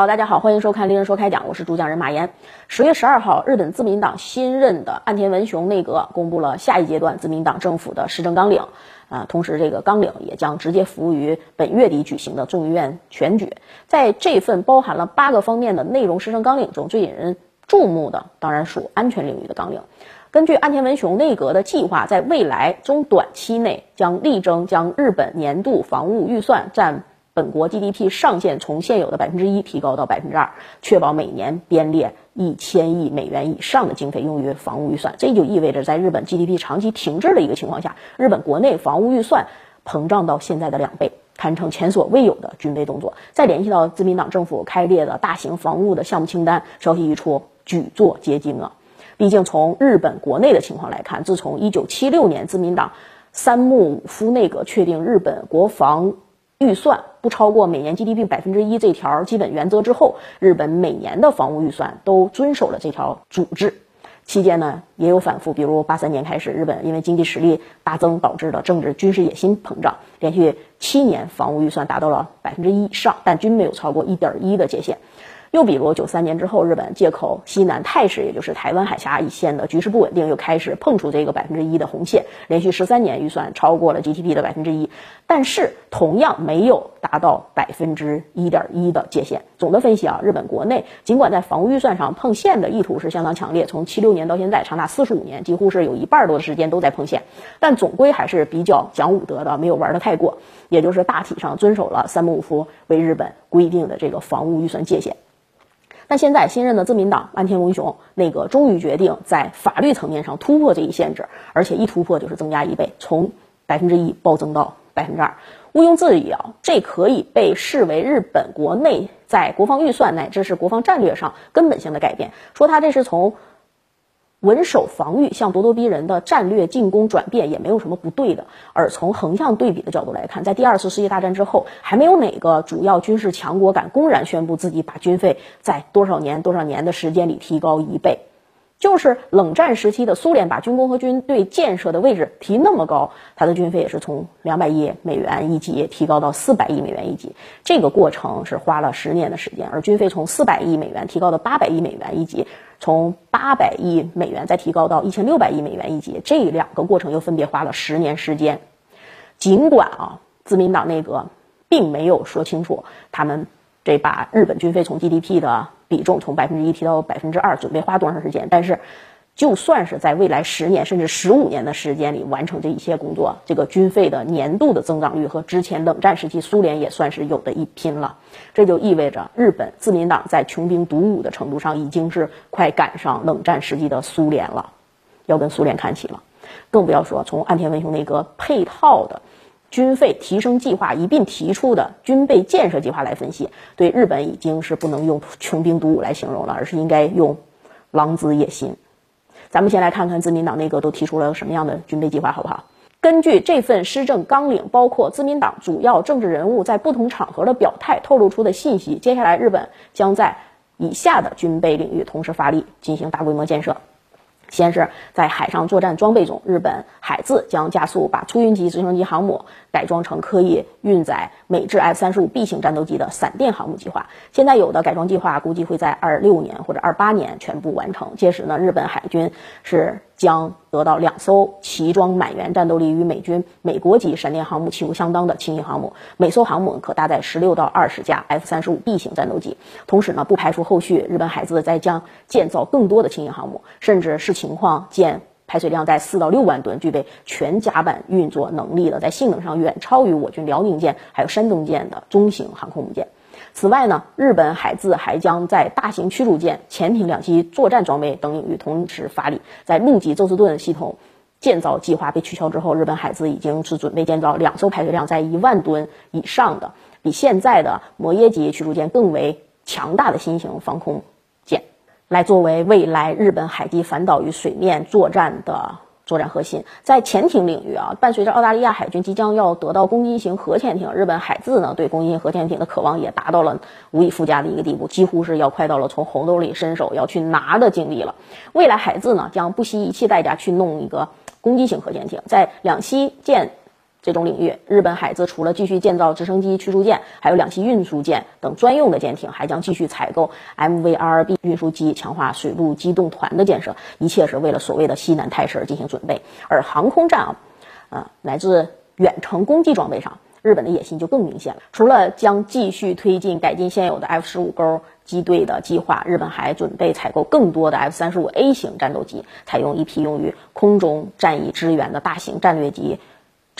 好，大家好，欢迎收看《令人说开讲》，我是主讲人马岩。十月十二号，日本自民党新任的岸田文雄内阁公布了下一阶段自民党政府的施政纲领，啊，同时这个纲领也将直接服务于本月底举行的众议院选举。在这份包含了八个方面的内容施政纲领中，最引人注目的当然属安全领域的纲领。根据岸田文雄内阁的计划，在未来中短期内将力争将日本年度防务预算占。本国 GDP 上限从现有的百分之一提高到百分之二，确保每年编列一千亿美元以上的经费用于防务预算。这就意味着，在日本 GDP 长期停滞的一个情况下，日本国内防务预算膨胀到现在的两倍，堪称前所未有的军备动作。再联系到自民党政府开列的大型防务的项目清单，消息一出，举座皆惊啊！毕竟从日本国内的情况来看，自从一九七六年自民党三木武夫内阁确定日本国防预算不超过每年 GDP 百分之一这条基本原则之后，日本每年的防务预算都遵守了这条主制。期间呢，也有反复，比如八三年开始，日本因为经济实力大增导致的政治军事野心膨胀，连续七年防务预算达到了百分之一以上，但均没有超过一点一的界限。又比如九三年之后，日本借口西南态势，也就是台湾海峡一线的局势不稳定，又开始碰触这个百分之一的红线，连续十三年预算超过了 GDP 的百分之一，但是同样没有达到百分之一点一的界限。总的分析啊，日本国内尽管在防务预算上碰线的意图是相当强烈，从七六年到现在长达四十五年，几乎是有一半多的时间都在碰线，但总归还是比较讲武德的，没有玩的太过，也就是大体上遵守了三木夫为日本规定的这个防务预算界限。但现在新任的自民党安田文雄那个终于决定在法律层面上突破这一限制，而且一突破就是增加一倍，从百分之一暴增到百分之二。毋庸置疑啊，这可以被视为日本国内在国防预算乃至是国防战略上根本性的改变。说他这是从。稳守防御向咄咄逼人的战略进攻转变也没有什么不对的。而从横向对比的角度来看，在第二次世界大战之后，还没有哪个主要军事强国敢公然宣布自己把军费在多少年多少年的时间里提高一倍。就是冷战时期的苏联把军工和军队建设的位置提那么高，它的军费也是从两百亿美元一级提高到四百亿美元一级。这个过程是花了十年的时间，而军费从四百亿美元提高到八百亿美元一级。从八百亿美元再提高到一千六百亿美元一级，这两个过程又分别花了十年时间。尽管啊，自民党内阁并没有说清楚他们这把日本军费从 GDP 的比重从百分之一提到百分之二准备花多长时间，但是。就算是在未来十年甚至十五年的时间里完成这一切工作，这个军费的年度的增长率和之前冷战时期苏联也算是有的一拼了。这就意味着日本自民党在穷兵黩武的程度上已经是快赶上冷战时期的苏联了，要跟苏联看齐了。更不要说从岸田文雄那个配套的军费提升计划一并提出的军备建设计划来分析，对日本已经是不能用穷兵黩武来形容了，而是应该用狼子野心。咱们先来看看自民党内阁都提出了什么样的军备计划，好不好？根据这份施政纲领，包括自民党主要政治人物在不同场合的表态透露出的信息，接下来日本将在以下的军备领域同时发力进行大规模建设。先是在海上作战装备中，日本海自将加速把出云级直升机航母改装成可以运载美制 F 三十五 B 型战斗机的闪电航母计划。现在有的改装计划估计会在二六年或者二八年全部完成。届时呢，日本海军是。将得到两艘齐装满员、战斗力与美军美国级闪电航母旗鼓相当的轻型航母，每艘航母可搭载十六到二十架 F 三十五 B 型战斗机。同时呢，不排除后续日本海自再将建造更多的轻型航母，甚至视情况建排水量在四到六万吨、具备全甲板运作能力的，在性能上远超于我军辽宁舰还有山东舰的中型航空母舰。此外呢，日本海自还将在大型驱逐舰、潜艇两栖作战装备等领域同时发力。在陆基宙斯盾系统建造计划被取消之后，日本海自已经是准备建造两艘排水量在一万吨以上的、比现在的摩耶级驱逐舰更为强大的新型防空舰，来作为未来日本海基反导与水面作战的。作战核心在潜艇领域啊，伴随着澳大利亚海军即将要得到攻击型核潜艇，日本海自呢对攻击型核潜艇的渴望也达到了无以复加的一个地步，几乎是要快到了从红兜里伸手要去拿的境地了。未来海自呢将不惜一切代价去弄一个攻击型核潜艇，在两栖舰这种领域，日本海自除了继续建造直升机驱逐舰，还有两栖运输舰等专用的舰艇，还将继续采购 MVRB 运输机，强化水陆机动团的建设，一切是为了所谓的西南态势而进行准备。而航空战啊，啊，来自远程攻击装备上，日本的野心就更明显了。除了将继续推进改进现有的 F 十五钩机队的计划，日本还准备采购更多的 F 三十五 A 型战斗机，采用一批用于空中战役支援的大型战略级。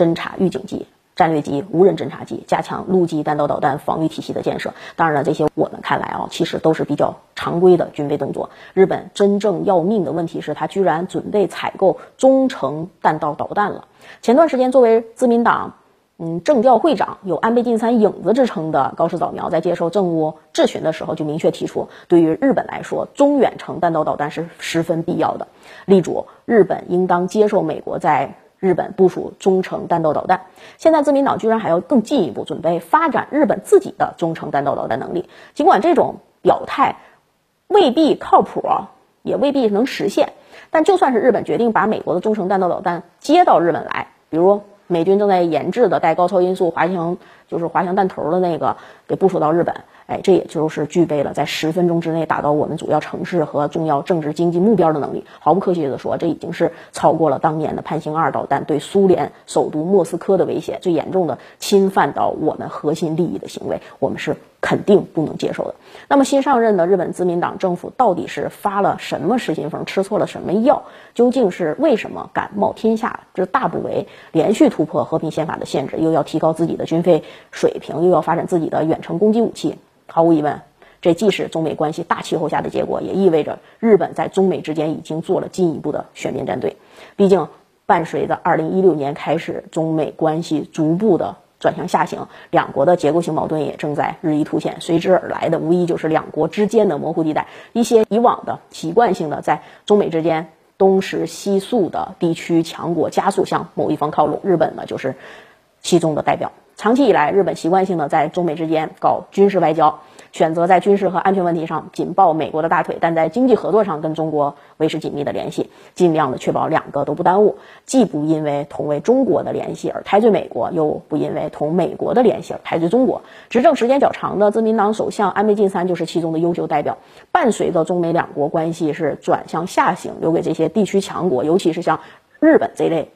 侦察预警机、战略机、无人侦察机，加强陆基弹道导弹防御体系的建设。当然了，这些我们看来啊，其实都是比较常规的军备动作。日本真正要命的问题是，他居然准备采购中程弹道导弹了。前段时间，作为自民党嗯政调会长、有安倍晋三影子之称的高市早苗，在接受政务质询的时候，就明确提出，对于日本来说，中远程弹道导弹是十分必要的，力主日本应当接受美国在。日本部署中程弹道导弹，现在自民党居然还要更进一步准备发展日本自己的中程弹道导弹能力。尽管这种表态未必靠谱，也未必能实现，但就算是日本决定把美国的中程弹道导弹接到日本来，比如美军正在研制的带高超音速滑翔就是滑翔弹头的那个，给部署到日本。哎，这也就是具备了在十分钟之内达到我们主要城市和重要政治经济目标的能力。毫不客气地说，这已经是超过了当年的潘兴二导弹对苏联首都莫斯科的威胁，最严重的侵犯到我们核心利益的行为，我们是肯定不能接受的。那么，新上任的日本自民党政府到底是发了什么失心疯，吃错了什么药？究竟是为什么敢冒天下之大不韪，连续突破和平宪法的限制，又要提高自己的军费水平，又要发展自己的远程攻击武器？毫无疑问，这既是中美关系大气候下的结果，也意味着日本在中美之间已经做了进一步的选边站队。毕竟，伴随着2016年开始，中美关系逐步的转向下行，两国的结构性矛盾也正在日益凸显。随之而来的，无疑就是两国之间的模糊地带。一些以往的习惯性的在中美之间东食西宿的地区强国加速向某一方靠拢，日本呢就是其中的代表。长期以来，日本习惯性的在中美之间搞军事外交，选择在军事和安全问题上紧抱美国的大腿，但在经济合作上跟中国维持紧密的联系，尽量的确保两个都不耽误，既不因为同为中国的联系而抬罪美国，又不因为同美国的联系而抬罪中国。执政时间较长的自民党首相安倍晋三就是其中的优秀代表。伴随着中美两国关系是转向下行，留给这些地区强国，尤其是像日本这类。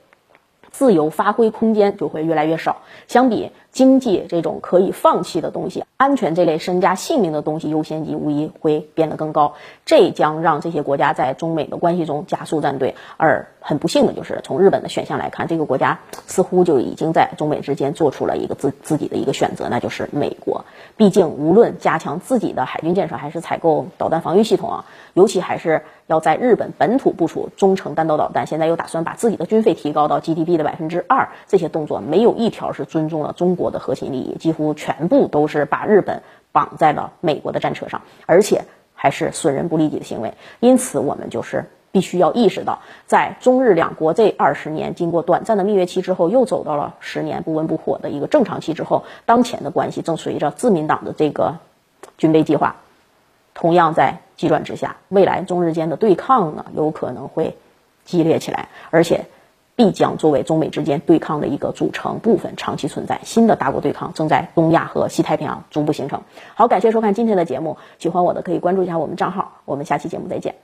自由发挥空间就会越来越少。相比经济这种可以放弃的东西，安全这类身家性命的东西优先级无疑会变得更高。这将让这些国家在中美的关系中加速站队。而很不幸的就是，从日本的选项来看，这个国家似乎就已经在中美之间做出了一个自自己的一个选择，那就是美国。毕竟，无论加强自己的海军建设，还是采购导弹防御系统啊，尤其还是要在日本本土部署中程弹道导弹，现在又打算把自己的军费提高到 GDP 的百分之二，这些动作没有一条是尊重了中国国的核心利益，几乎全部都是把日本绑在了美国的战车上，而且还是损人不利己的行为。因此，我们就是。必须要意识到，在中日两国这二十年经过短暂的蜜月期之后，又走到了十年不温不火的一个正常期之后，当前的关系正随着自民党的这个军备计划，同样在急转直下。未来中日间的对抗呢，有可能会激烈起来，而且必将作为中美之间对抗的一个组成部分长期存在。新的大国对抗正在东亚和西太平洋逐步形成。好，感谢收看今天的节目，喜欢我的可以关注一下我们账号，我们下期节目再见。